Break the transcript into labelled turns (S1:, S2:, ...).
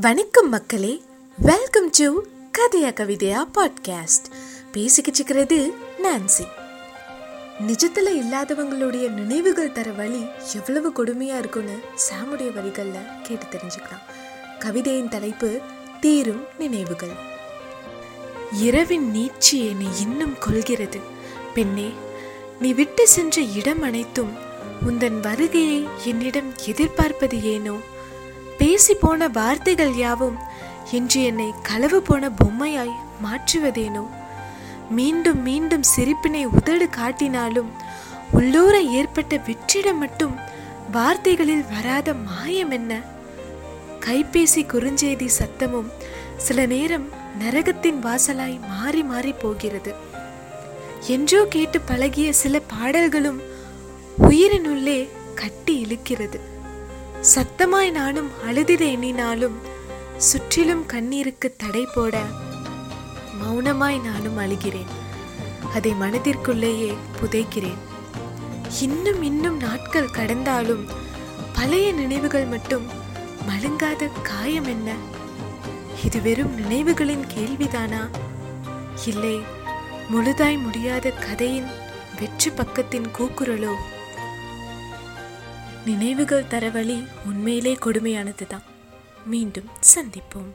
S1: வணக்கம் மக்களே. Welcome to கதையா கவிதையா பாட்காஸ்ட் பேசிக்கிச்சுக்கிறது நான்சி நிஜத்துல இல்லாதவங்களுடைய நினைவுகள் தர வழி எவ்வளவு கொடுமையா இருக்கும்னு சாமுடைய வரிகள்ல கேட்டு தெரிஞ்சுக்கலாம். கவிதையின் தலைப்பு தீரும் நினைவுகள். இரவின் நீட்சி என்னை இன்னும் கொள்கிறது பெண்ணே நீ விட்டு சென்ற இடம் அனைத்தும் உந்தன் வருகையை என்னிடம் எதிர்பார்ப்பது ஏனோ? பேசி போன வார்த்தைகள் யாவும் இன்று என்னை களவு போன பொம்மையாய் மாற்றுவதேனோ? மீண்டும் மீண்டும் சிரிப்பினை உதடு காட்டினாலும் உள்ளூர ஏற்பட்ட வெற்றிடம் மட்டும் வார்த்தைகளில் வராத மாயம் என்ன? கைபேசி குறுஞ்செய்தி சத்தமும் சில நேரம் நரகத்தின் வாசலாய் மாறி மாறி போகிறது. என்றோ கேட்டு பழகிய சில பாடல்களும் உயிரினுள்ளே கட்டி இழுக்கிறது. சத்தமாய் நானும் அழுதிட எண்ணினாலும் சுற்றிலும் கண்ணீருக்கு தடை போட மௌனமாய் நானும் அழுகிறேன். அதை மனதிற்குள்ளேயே புதைக்கிறேன். இன்னும் இன்னும் நாட்கள் கடந்தாலும் பழைய நினைவுகள் மட்டும் மழுங்காத காயம் என்ன? இது வெறும் நினைவுகளின் கேள்விதானா? இல்லை முழுதாய் முடியாத கதையின் வெற்றி பக்கத்தின் கூக்குரலோ? நினைவுகள் தரவழி உண்மையிலே கொடுமையானது தான் மீண்டும் சந்திப்போம்.